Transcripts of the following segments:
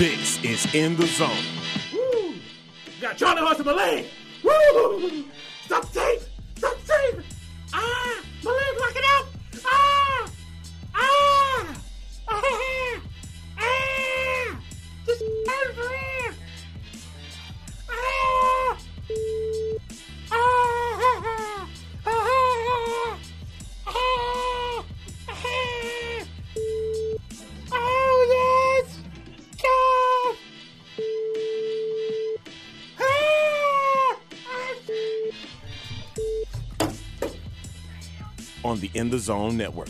This is In the Zone. Woo! Got Charlie horse my leg. Woo! Stop tape! Stop tape! Ah! Leg In the Zone Network.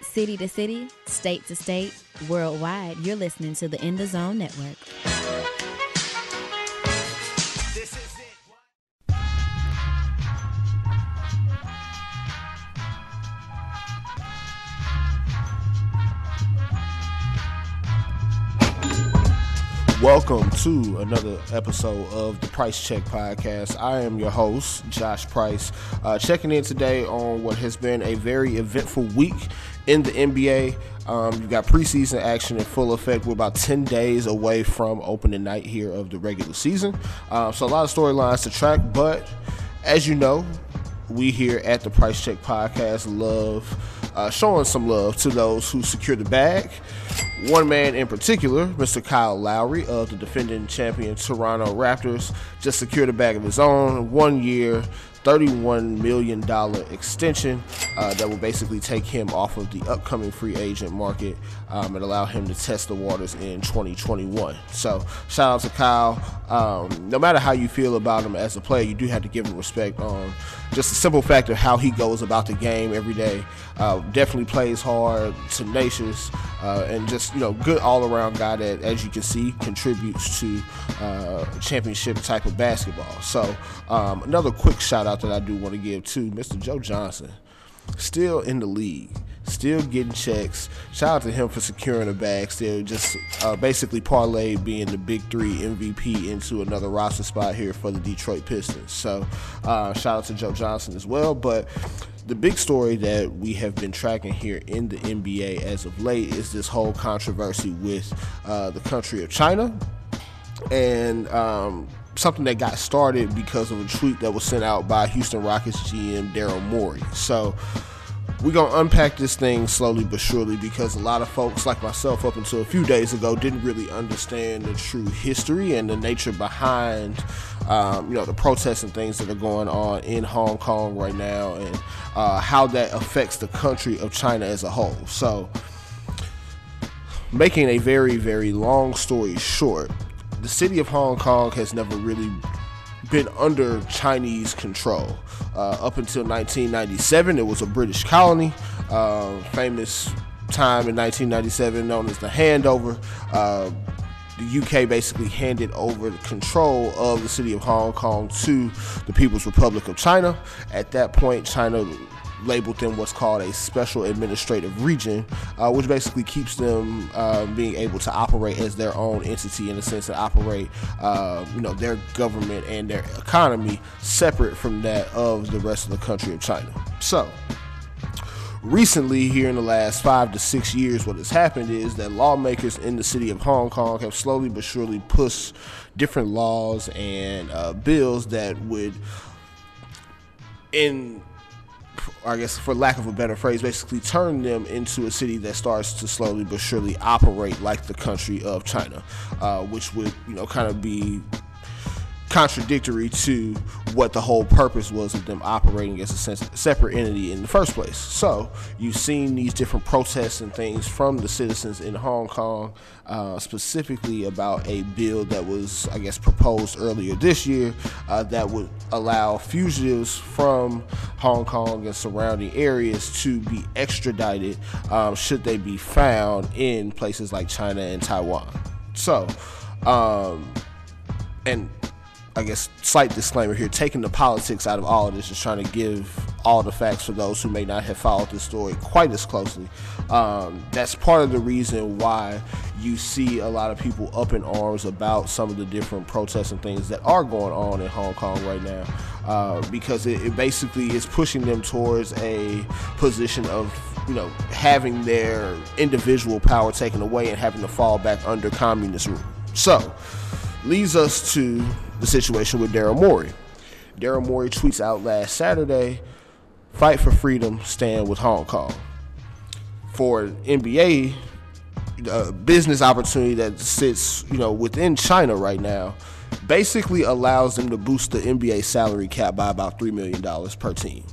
City to city, state to state, worldwide, you're listening to the In the Zone Network. Welcome to another episode of the Price Check Podcast. I am your host, Josh Price, uh, checking in today on what has been a very eventful week in the NBA. Um, you've got preseason action in full effect. We're about 10 days away from opening night here of the regular season. Uh, so, a lot of storylines to track, but as you know, we here at the Price Check Podcast love uh, showing some love to those who secure the bag. One man in particular, Mr. Kyle Lowry of the defending champion Toronto Raptors, just secured a bag of his own, one year, $31 million extension uh, that will basically take him off of the upcoming free agent market um, and allow him to test the waters in 2021. So, shout out to Kyle. Um, no matter how you feel about him as a player, you do have to give him respect on just the simple fact of how he goes about the game every day. Uh, definitely plays hard, tenacious, uh, and just you know good all around guy that, as you can see, contributes to uh, championship type of basketball. So um, another quick shout out that I do want to give to Mr. Joe Johnson, still in the league. Still getting checks. Shout out to him for securing a bag. Still just uh, basically parlay being the big three MVP into another roster spot here for the Detroit Pistons. So uh, shout out to Joe Johnson as well. But the big story that we have been tracking here in the NBA as of late is this whole controversy with uh, the country of China and um, something that got started because of a tweet that was sent out by Houston Rockets GM Daryl Morey. So we're gonna unpack this thing slowly but surely because a lot of folks like myself up until a few days ago didn't really understand the true history and the nature behind um, you know the protests and things that are going on in hong kong right now and uh, how that affects the country of china as a whole so making a very very long story short the city of hong kong has never really been under Chinese control. Uh, up until 1997, it was a British colony. Uh, famous time in 1997 known as the handover. Uh, the UK basically handed over the control of the city of Hong Kong to the People's Republic of China. At that point, China labeled them what's called a special administrative region, uh, which basically keeps them uh, being able to operate as their own entity in the sense to operate, uh, you know, their government and their economy separate from that of the rest of the country of China. So. Recently, here in the last five to six years, what has happened is that lawmakers in the city of Hong Kong have slowly but surely pushed different laws and uh, bills that would, in I guess for lack of a better phrase, basically turn them into a city that starts to slowly but surely operate like the country of China, uh, which would you know kind of be contradictory to what the whole purpose was of them operating as a separate entity in the first place. So you've seen these different protests and things from the citizens in Hong Kong, uh, specifically about a bill that was, I guess, proposed earlier this year uh, that would allow fugitives from Hong Kong and surrounding areas to be extradited um, should they be found in places like China and Taiwan. So, um, and I guess slight disclaimer here, taking the politics out of all of this is trying to give all the facts for those who may not have followed this story quite as closely. Um, that's part of the reason why you see a lot of people up in arms about some of the different protests and things that are going on in Hong Kong right now, uh, because it, it basically is pushing them towards a position of you know having their individual power taken away and having to fall back under communist rule. So leads us to the situation with Daryl Morey. Daryl Morey tweets out last Saturday, "Fight for freedom, stand with Hong Kong." For NBA uh, business opportunity that sits, you know, within China right now, basically allows them to boost the NBA salary cap by about three million dollars per team.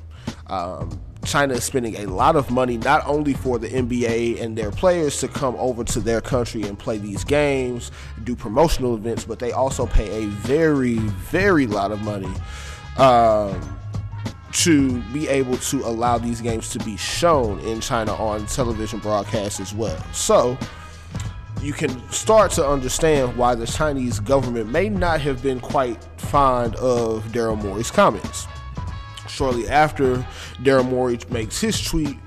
Um, China is spending a lot of money not only for the NBA and their players to come over to their country and play these games, do promotional events, but they also pay a very, very lot of money um, to be able to allow these games to be shown in China on television broadcasts as well. So you can start to understand why the Chinese government may not have been quite fond of Daryl Morey's comments shortly after Daryl Morey makes his tweet,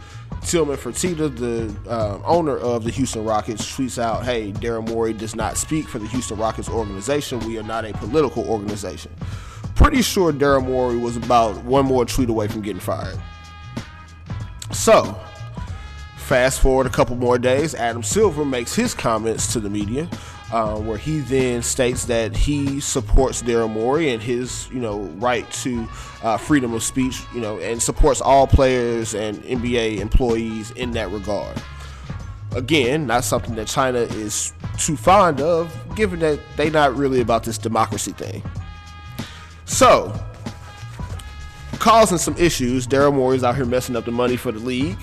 Tillman Fertitta, the uh, owner of the Houston Rockets, tweets out, "Hey, Daryl Morey does not speak for the Houston Rockets organization. We are not a political organization." Pretty sure Daryl Morey was about one more tweet away from getting fired. So, fast forward a couple more days, Adam Silver makes his comments to the media uh, where he then states that he supports Daryl Morey and his, you know, right to uh, freedom of speech, you know, and supports all players and NBA employees in that regard. Again, not something that China is too fond of, given that they're not really about this democracy thing. So, causing some issues, Daryl Morey's out here messing up the money for the league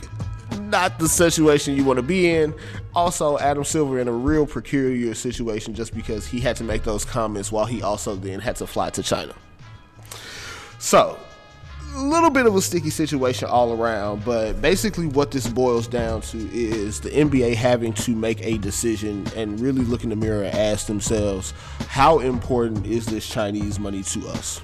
not the situation you want to be in. Also, Adam Silver in a real peculiar situation just because he had to make those comments while he also then had to fly to China. So, a little bit of a sticky situation all around, but basically, what this boils down to is the NBA having to make a decision and really look in the mirror and ask themselves, how important is this Chinese money to us?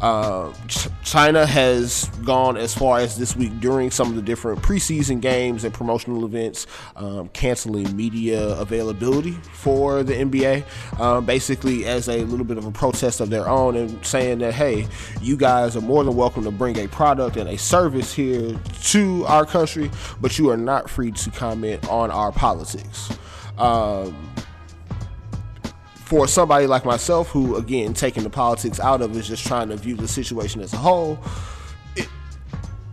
Uh, Ch- China has gone as far as this week during some of the different preseason games and promotional events, um, canceling media availability for the NBA, um, basically as a little bit of a protest of their own and saying that, hey, you guys are more than welcome to bring a product and a service here to our country, but you are not free to comment on our politics. Um, for somebody like myself, who again taking the politics out of is just trying to view the situation as a whole.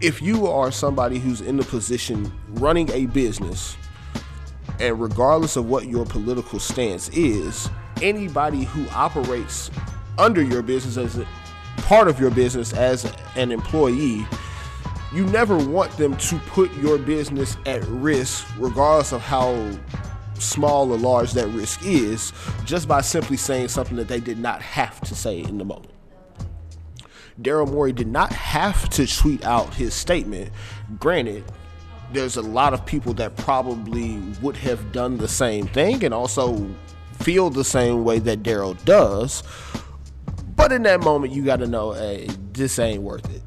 if you are somebody who's in the position running a business, and regardless of what your political stance is, anybody who operates under your business as a part of your business as an employee, you never want them to put your business at risk, regardless of how small or large that risk is just by simply saying something that they did not have to say in the moment. Daryl Morey did not have to tweet out his statement. Granted, there's a lot of people that probably would have done the same thing and also feel the same way that Daryl does. But in that moment, you got to know, hey, this ain't worth it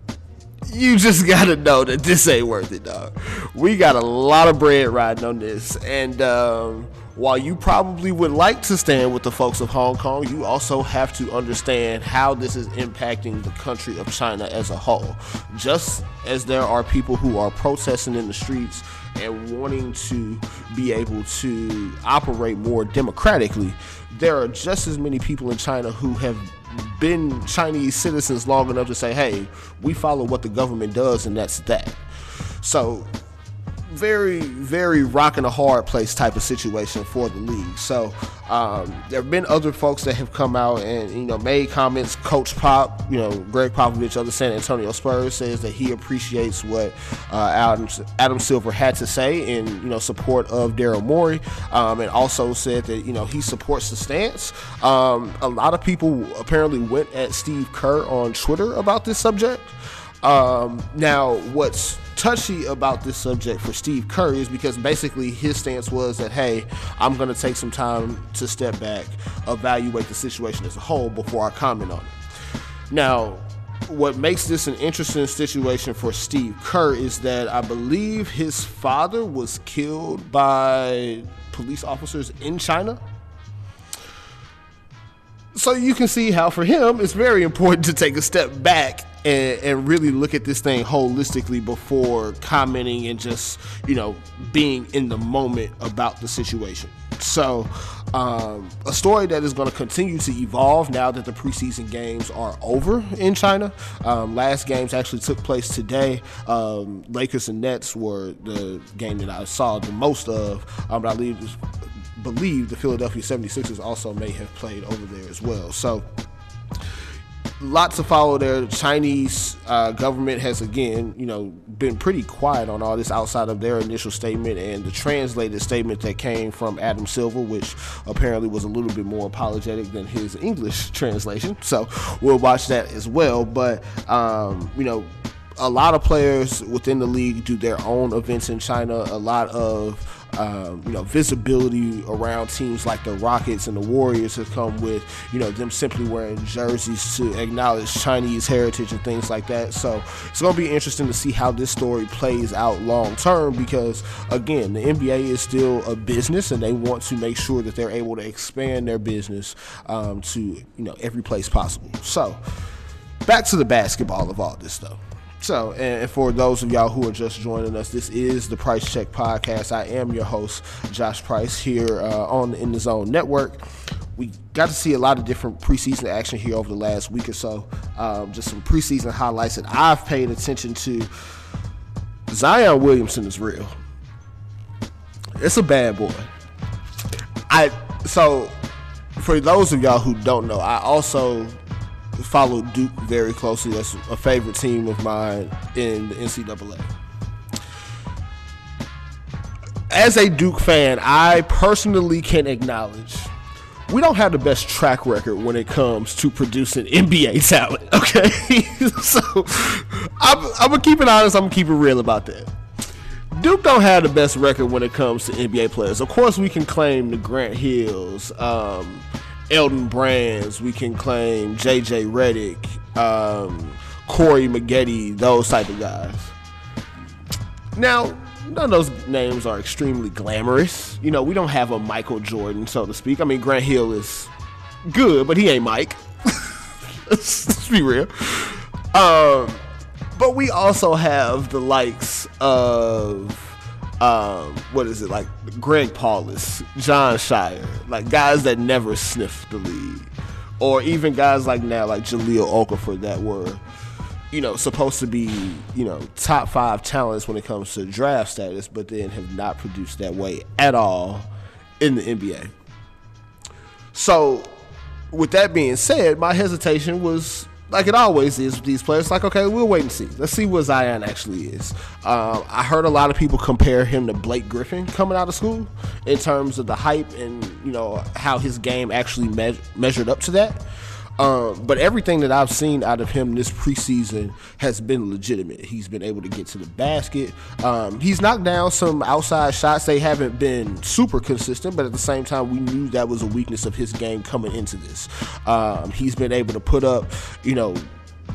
you just gotta know that this ain't worth it, dog. We got a lot of bread riding on this, and um, while you probably would like to stand with the folks of Hong Kong, you also have to understand how this is impacting the country of China as a whole. Just as there are people who are protesting in the streets and wanting to be able to operate more democratically, there are just as many people in China who have been Chinese citizens long enough to say, hey, we follow what the government does, and that's that. So very, very rocking a hard place type of situation for the league. So um, there have been other folks that have come out and you know made comments. Coach Pop, you know Gregg Popovich of the San Antonio Spurs says that he appreciates what uh, Adam, Adam Silver had to say in you know support of Daryl Morey, um, and also said that you know he supports the stance. Um, a lot of people apparently went at Steve Kerr on Twitter about this subject. Um, now, what's touchy about this subject for Steve Kerr is because basically his stance was that, hey, I'm going to take some time to step back, evaluate the situation as a whole before I comment on it. Now, what makes this an interesting situation for Steve Kerr is that I believe his father was killed by police officers in China. So you can see how for him it's very important to take a step back and, and, really look at this thing holistically before commenting and just you know being in the moment about the situation. So, um, a story that is going to continue to evolve now that the preseason games are over in China. Um, last games actually took place today. Um, Lakers and Nets were the game that I saw the most of, um, but I believe, believe the Philadelphia 76ers also may have played over there as well. So, lots to follow there. The Chinese uh, government has again, you know, been pretty quiet on all this outside of their initial statement and the translated statement that came from Adam Silver, which apparently was a little bit more apologetic than his English translation. So we'll watch that as well. But um, you know, a lot of players within the league do their own events in China. A lot of um, you know, visibility around teams like the Rockets and the Warriors has come with, you know, them simply wearing jerseys to acknowledge Chinese heritage and things like that. So it's going to be interesting to see how this story plays out long term because, again, the NBA is still a business and they want to make sure that they're able to expand their business um, to, you know, every place possible. So back to the basketball of all this, though. So, and for those of y'all who are just joining us, this is the Price Check Podcast. I am your host, Josh Price, here uh, on the In the Zone Network. We got to see a lot of different preseason action here over the last week or so. Um, just some preseason highlights that I've paid attention to. Zion Williamson is real. It's a bad boy. I so for those of y'all who don't know, I also follow Duke very closely. That's a favorite team of mine in the NCAA. As a Duke fan, I personally can acknowledge we don't have the best track record when it comes to producing NBA talent. Okay, so I'm, I'm, gonna keep it honest. I'm gonna keep it real about that. Duke don't have the best record when it comes to NBA players. Of course, we can claim the Grant Hills, um, Elton Brands, we can claim JJ Redick, um, Corey Maggette, those type of guys. Now, none of those names are extremely glamorous. You know, we don't have a Michael Jordan, so to speak. I mean, Grant Hill is good, but he ain't Mike. let's, let's, be real. Um, but we also have the likes of um, what is it like Greg Paulus, Jon Scheyer, like guys that never sniffed the league, or even guys like now like Jahlil Okafor that were, you know, supposed to be you know top five talents when it comes to draft status, but then have not produced that way at all in the NBA. So, with that being said, my hesitation was like it always is with these players. Like, okay, we'll wait and see. Let's see what Zion actually is. Um, I heard a lot of people compare him to Blake Griffin coming out of school in terms of the hype and you know how his game actually me- measured up to that. Um, but everything that I've seen out of him this preseason has been legitimate. He's been able to get to the basket. Um, he's knocked down some outside shots. They haven't been super consistent, but at the same time, we knew that was a weakness of his game coming into this. Um, he's been able to put up, you know,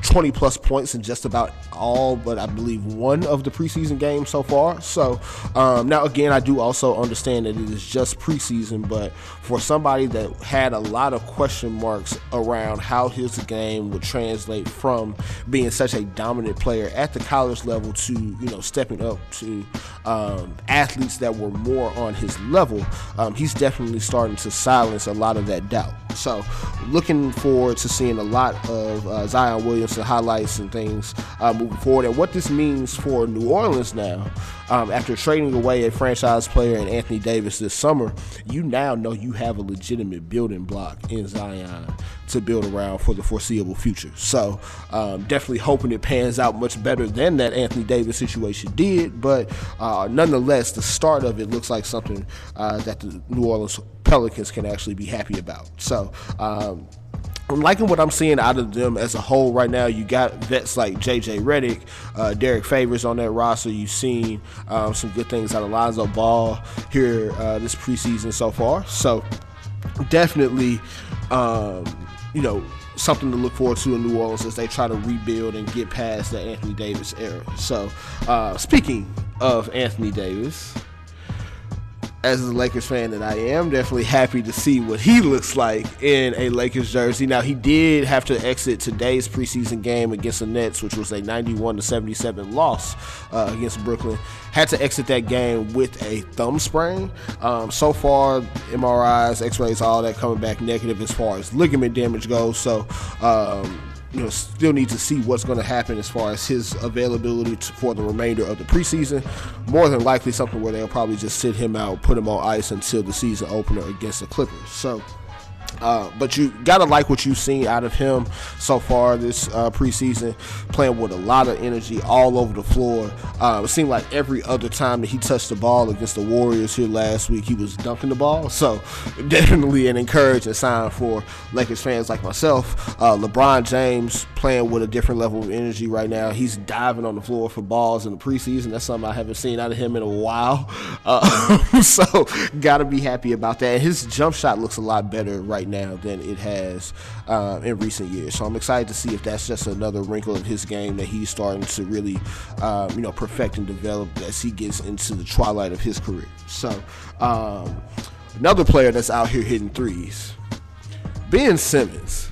20 plus points in just about all but I believe one of the preseason games so far. So um, now again, I do also understand that it is just preseason, but for somebody that had a lot of question marks around how his game would translate from being such a dominant player at the college level to you know stepping up to um, athletes that were more on his level, um, he's definitely starting to silence a lot of that doubt. So looking forward to seeing a lot of uh, Zion Williamson highlights and things uh, moving forward, and what this means for New Orleans now. Um, after trading away a franchise player in Anthony Davis this summer, you now know you have a legitimate building block in Zion to build around for the foreseeable future. So, um, definitely hoping it pans out much better than that Anthony Davis situation did. But uh, nonetheless, the start of it looks like something uh, that the New Orleans Pelicans can actually be happy about. So, um, I'm liking what I'm seeing out of them as a whole right now. You got vets like JJ Redick, uh, Derrick Favors on that roster. You've seen um, some good things out of Lonzo Ball here uh, this preseason so far. So definitely, um, you know, something to look forward to in New Orleans as they try to rebuild and get past the Anthony Davis era. So, uh, speaking of Anthony Davis, as a Lakers fan that I am, definitely happy to see what he looks like in a Lakers jersey. Now he did have to exit today's preseason game against the Nets, which was a 91 to 77 loss uh, against Brooklyn. Had to exit that game with a thumb sprain. Um, so far, MRIs, X-rays, all that coming back negative as far as ligament damage goes. So. Um, you know, still need to see what's going to happen as far as his availability to, for the remainder of the preseason. More than likely, something where they'll probably just sit him out, put him on ice until the season opener against the Clippers. So. Uh, but you gotta like what you've seen out of him so far this uh, preseason, playing with a lot of energy all over the floor. Uh, it seemed like every other time that he touched the ball against the Warriors here last week, he was dunking the ball. So definitely an encouraging sign for Lakers fans like myself. Uh, LeBron James playing with a different level of energy right now. He's diving on the floor for balls in the preseason. That's something I haven't seen out of him in a while. Uh, so gotta be happy about that. his jump shot looks a lot better right right now than it has uh, in recent years. So I'm excited to see if that's just another wrinkle of his game that he's starting to really, um, you know, perfect and develop as he gets into the twilight of his career. So um, another player that's out here hitting threes, Ben Simmons.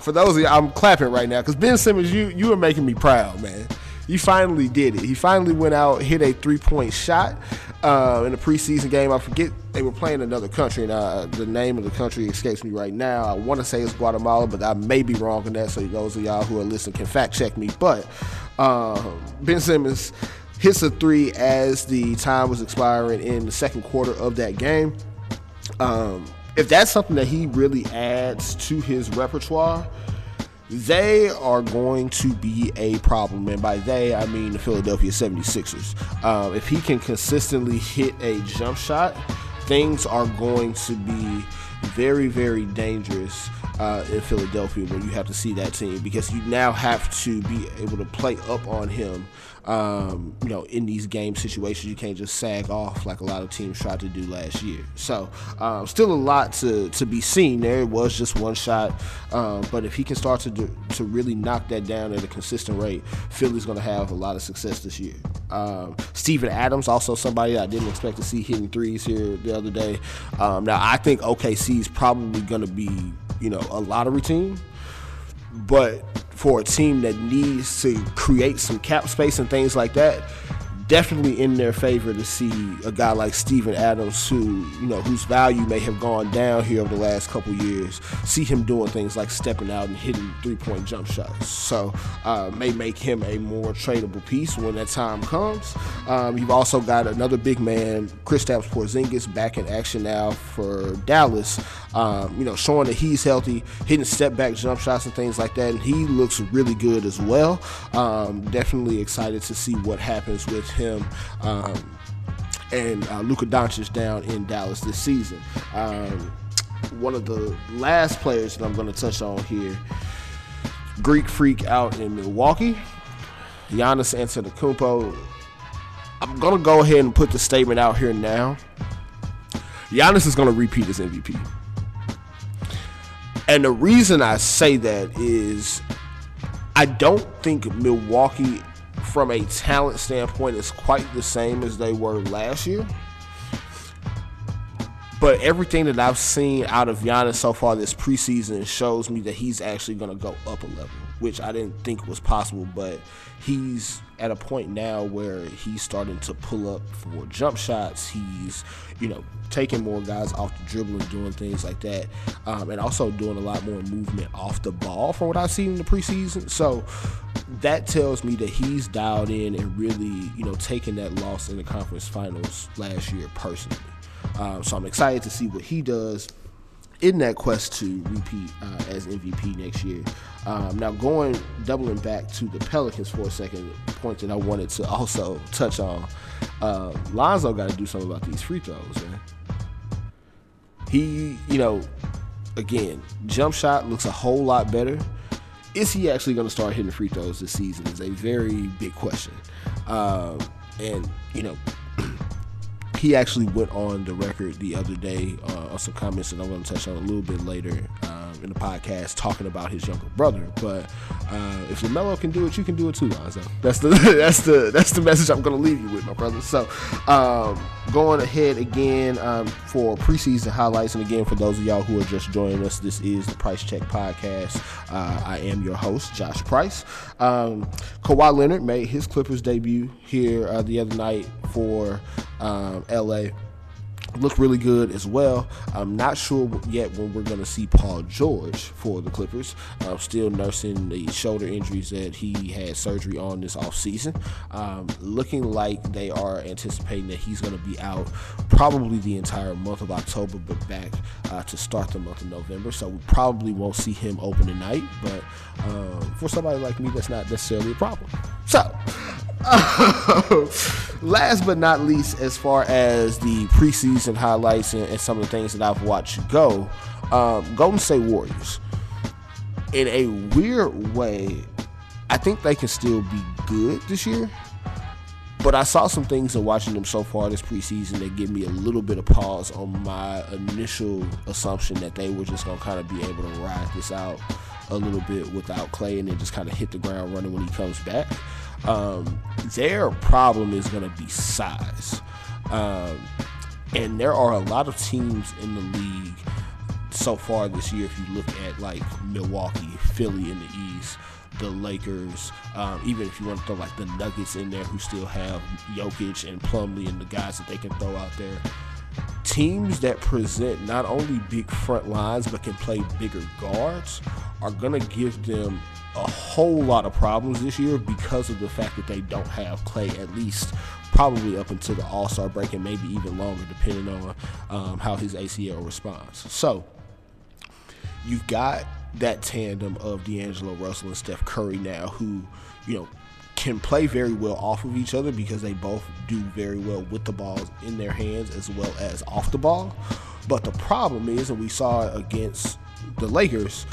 For those of you, I'm clapping right now because Ben Simmons, you you are making me proud, man. You finally did it. He finally went out, hit a three point shot uh, in a preseason game. I forget they were playing another country, and uh, the name of the country escapes me right now. I want to say it's Guatemala, but I may be wrong on that. So those of y'all who are listening can fact check me. But uh, Ben Simmons hits a three as the time was expiring in the second quarter of that game. Um, if that's something that he really adds to his repertoire, they are going to be a problem. And by they, I mean the Philadelphia 76ers. Um, if he can consistently hit a jump shot, things are going to be very, very dangerous uh, in Philadelphia when you have to see that team because you now have to be able to play up on him um, you know, in these game situations, you can't just sag off like a lot of teams tried to do last year. So, um, still a lot to, to be seen there. It was just one shot, um, but if he can start to do, to really knock that down at a consistent rate, Philly's going to have a lot of success this year. Um, Steven Adams, also somebody I didn't expect to see hitting threes here the other day. Um, now, I think OKC is probably going to be, you know, a lottery team, but for a team that needs to create some cap space and things like that, definitely in their favor to see a guy like Steven Adams, who you know whose value may have gone down here over the last couple years, see him doing things like stepping out and hitting three-point jump shots. So uh, may make him a more tradable piece when that time comes. Um, you've also got another big man, Kristaps Porzingis, back in action now for Dallas. Um, you know, showing that he's healthy, hitting step back jump shots and things like that, and he looks really good as well. Um, definitely excited to see what happens with him um, and uh, Luka Doncic down in Dallas this season. Um, one of the last players that I'm going to touch on here, Greek Freak out in Milwaukee, Giannis Antetokounmpo. I'm going to go ahead and put the statement out here now. Giannis is going to repeat his MVP. And the reason I say that is I don't think Milwaukee from a talent standpoint is quite the same as they were last year. But everything that I've seen out of Giannis so far this preseason shows me that he's actually going to go up a level, which I didn't think was possible. But he's at a point now where he's starting to pull up for jump shots. He's, you know, taking more guys off the dribble and doing things like that, um, and also doing a lot more movement off the ball from what I've seen in the preseason. So that tells me that he's dialed in and really, you know, taking that loss in the conference finals last year personally. Um, so I'm excited to see what he does in that quest to repeat uh, as MVP next year. Um, now, going doubling back to the Pelicans for a second, point that I wanted to also touch on. Uh, Lonzo got to do something about these free throws, man. He, you know, again, jump shot looks a whole lot better. Is he actually going to start hitting free throws this season? Is a very big question. Um, and you know, he actually went on the record the other day uh, on some comments that I'm going to touch on a little bit later. Um, in the podcast, talking about his younger brother. But uh, if Lamelo can do it, you can do it too, Lonzo. That's the that's the that's the message I'm going to leave you with, my brother. So um, going ahead again um, for preseason highlights, and again for those of y'all who are just joining us, this is the Price Check Podcast. Uh, I am your host, Josh Price. Um, Kawhi Leonard made his Clippers debut here uh, the other night for um, LA look really good as well. I'm not sure yet when we're going to see Paul George for the Clippers. Still nursing the shoulder injuries that he had surgery on this offseason. Um, looking like they are anticipating that he's going to be out probably the entire month of October, but back uh, to start the month of November. So we probably won't see him open tonight, but um, for somebody like me, that's not necessarily a problem. So, last but not least, as far as the preseason highlights and, and some of the things that I've watched go, um, Golden State Warriors. In a weird way, I think they can still be good this year. But I saw some things in watching them so far this preseason that give me a little bit of pause on my initial assumption that they were just going to kind of be able to ride this out a little bit without Clay and then just kind of hit the ground running when he comes back. Um, their problem is going to be size. Um, and there are a lot of teams in the league so far this year, if you look at like Milwaukee, Philly in the East, the Lakers, um, even if you want to throw like the Nuggets in there, who still have Jokic and Plumlee and the guys that they can throw out there. Teams that present not only big front lines but can play bigger guards are going to give them a whole lot of problems this year because of the fact that they don't have Clay at least probably up until the All Star break and maybe even longer, depending on um, how his ACL responds. So you've got that tandem of D'Angelo Russell and Steph Curry now, who you know can play very well off of each other because they both do very well with the balls in their hands as well as off the ball. But the problem is, and we saw it against the Lakers,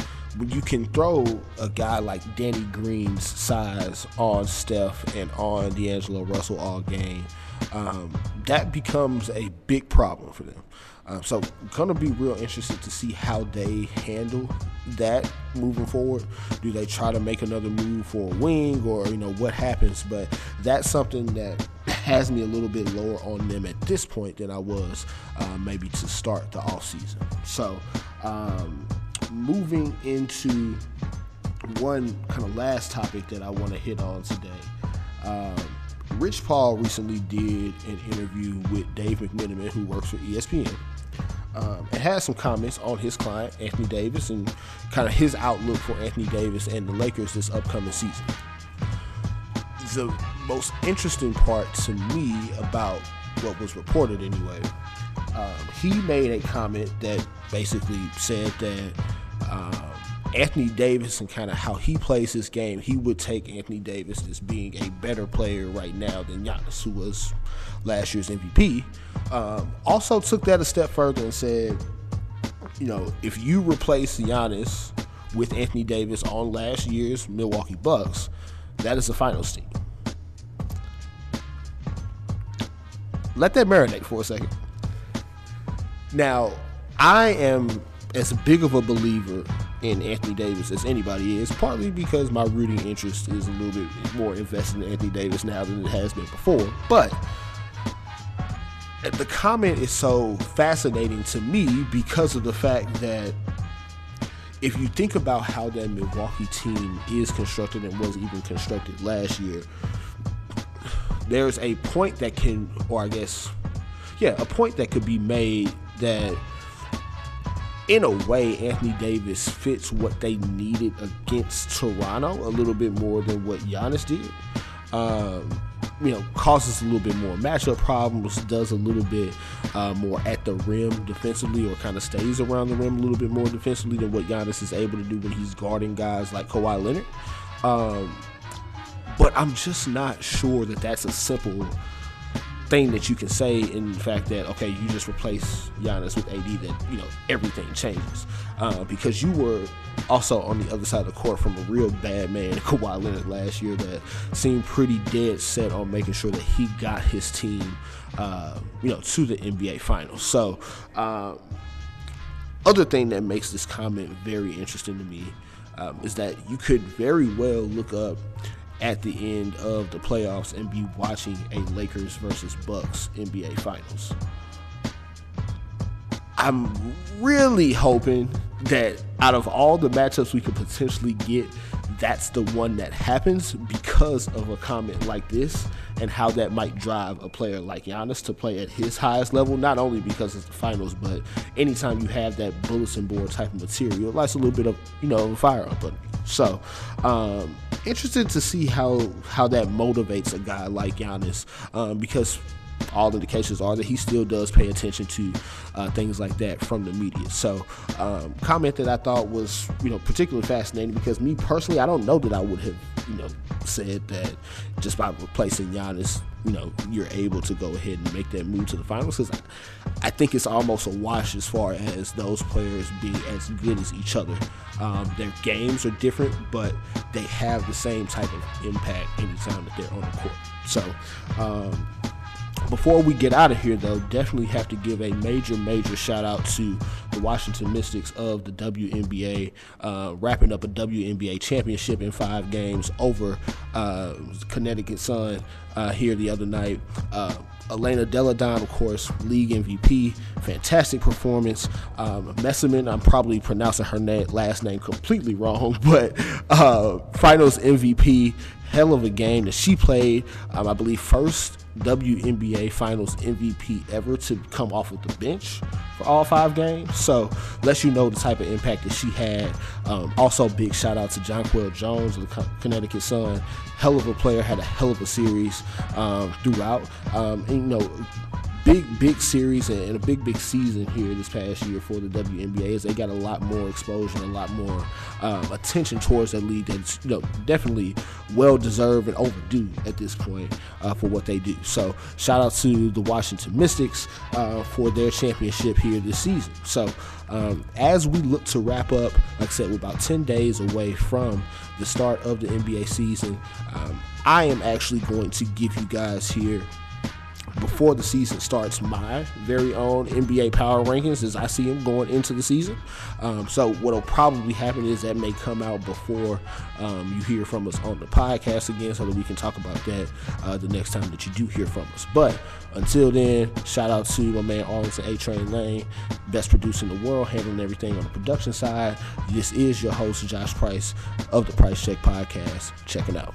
you can throw a guy like Danny Green's size on Steph and on D'Angelo Russell all game, um, that becomes a big problem for them. Um, so, gonna be real interested to see how they handle that moving forward. Do they try to make another move for a wing, or you know what happens? But that's something that has me a little bit lower on them at this point than I was uh, maybe to start the off season. So, um, moving into one kind of last topic that I want to hit on today. Um, Rich Paul recently did an interview with Dave McMenamin, who works for ESPN, um, and had some comments on his client, Anthony Davis, and kind of his outlook for Anthony Davis and the Lakers this upcoming season. The most interesting part to me about what was reported, anyway, um, he made a comment that basically said that um, Anthony Davis and kind of how he plays his game, he would take Anthony Davis as being a better player right now than Giannis, who was last year's MVP. Um, also took that a step further and said, you know, if you replace Giannis with Anthony Davis on last year's Milwaukee Bucks, that is the finals team. Let that marinate for a second. Now, I am as big of a believer in Anthony Davis as anybody is, partly because my rooting interest is a little bit more invested in Anthony Davis now than it has been before. But the comment is so fascinating to me because of the fact that if you think about how that Milwaukee team is constructed and was even constructed last year, there's a point that can, or I guess, yeah, a point that could be made that in a way, Anthony Davis fits what they needed against Toronto a little bit more than what Giannis did. Um, you know, causes a little bit more matchup problems, does a little bit uh, more at the rim defensively, or kind of stays around the rim a little bit more defensively than what Giannis is able to do when he's guarding guys like Kawhi Leonard. Um, but I'm just not sure that that's a simple thing that you can say in the fact that okay, you just replace Giannis with AD, that you know everything changes uh, because you were also on the other side of the court from a real bad man, Kawhi Leonard, last year that seemed pretty dead set on making sure that he got his team, uh, you know, to the NBA Finals. So. Um, other thing that makes this comment very interesting to me um, is that you could very well look up at the end of the playoffs and be watching a Lakers versus Bucks NBA Finals. I'm really hoping that out of all the matchups we could potentially get, that's the one that happens because of a comment like this and how that might drive a player like Giannis to play at his highest level, not only because it's the finals, but anytime you have that bulletin board type of material, it lights a little bit of, you know, fire up. But so, um, interested to see how how that motivates a guy like Giannis um, because all indications are that he still does pay attention to uh, things like that from the media. So, um, comment that I thought was you know particularly fascinating because me personally, I don't know that I would have you know said that just by replacing Giannis, you know, you're able to go ahead and make that move to the finals because I, I, think it's almost a wash as far as those players being as good as each other. Um, their games are different, but they have the same type of impact anytime that they're on the court. So. Um, before we get out of here, though, definitely have to give a major, major shout out to the Washington Mystics of the WNBA, uh, wrapping up a WNBA championship in five games over uh, Connecticut Sun uh, here the other night. Uh, Elena Delle Donne, of course, league MVP. Fantastic performance. Um, I'm probably pronouncing her last name completely wrong, but uh, finals MVP. Hell of a game that she played. Um, I believe first WNBA Finals MVP ever to come off of the bench for all five games. So lets you know the type of impact that she had. Um, also, big shout out to Jonquel Jones of the Connecticut Sun. Hell of a player, had a hell of a series um, throughout. Um, and, you know, big big series and a big big season here this past year for the WNBA as they got a lot more exposure, a lot more um, attention towards that league that's you know definitely well deserved and overdue at this point uh, for what they do. So shout out to the Washington Mystics uh, for their championship here this season. So um, as we look to wrap up, like I said, we're about 10 days away from the start of the NBA season. Um, I am actually going to give you guys here before the season starts my very own NBA power rankings as I see them going into the season. Um, so what'll probably happen is that may come out before um, you hear from us on the podcast again, so that we can talk about that uh, the next time that you do hear from us. But until then, shout out to my man Arlington A Train Lane, best producer in the world, handling everything on the production side. This is your host Josh Price of the Price Check Podcast. Check it out.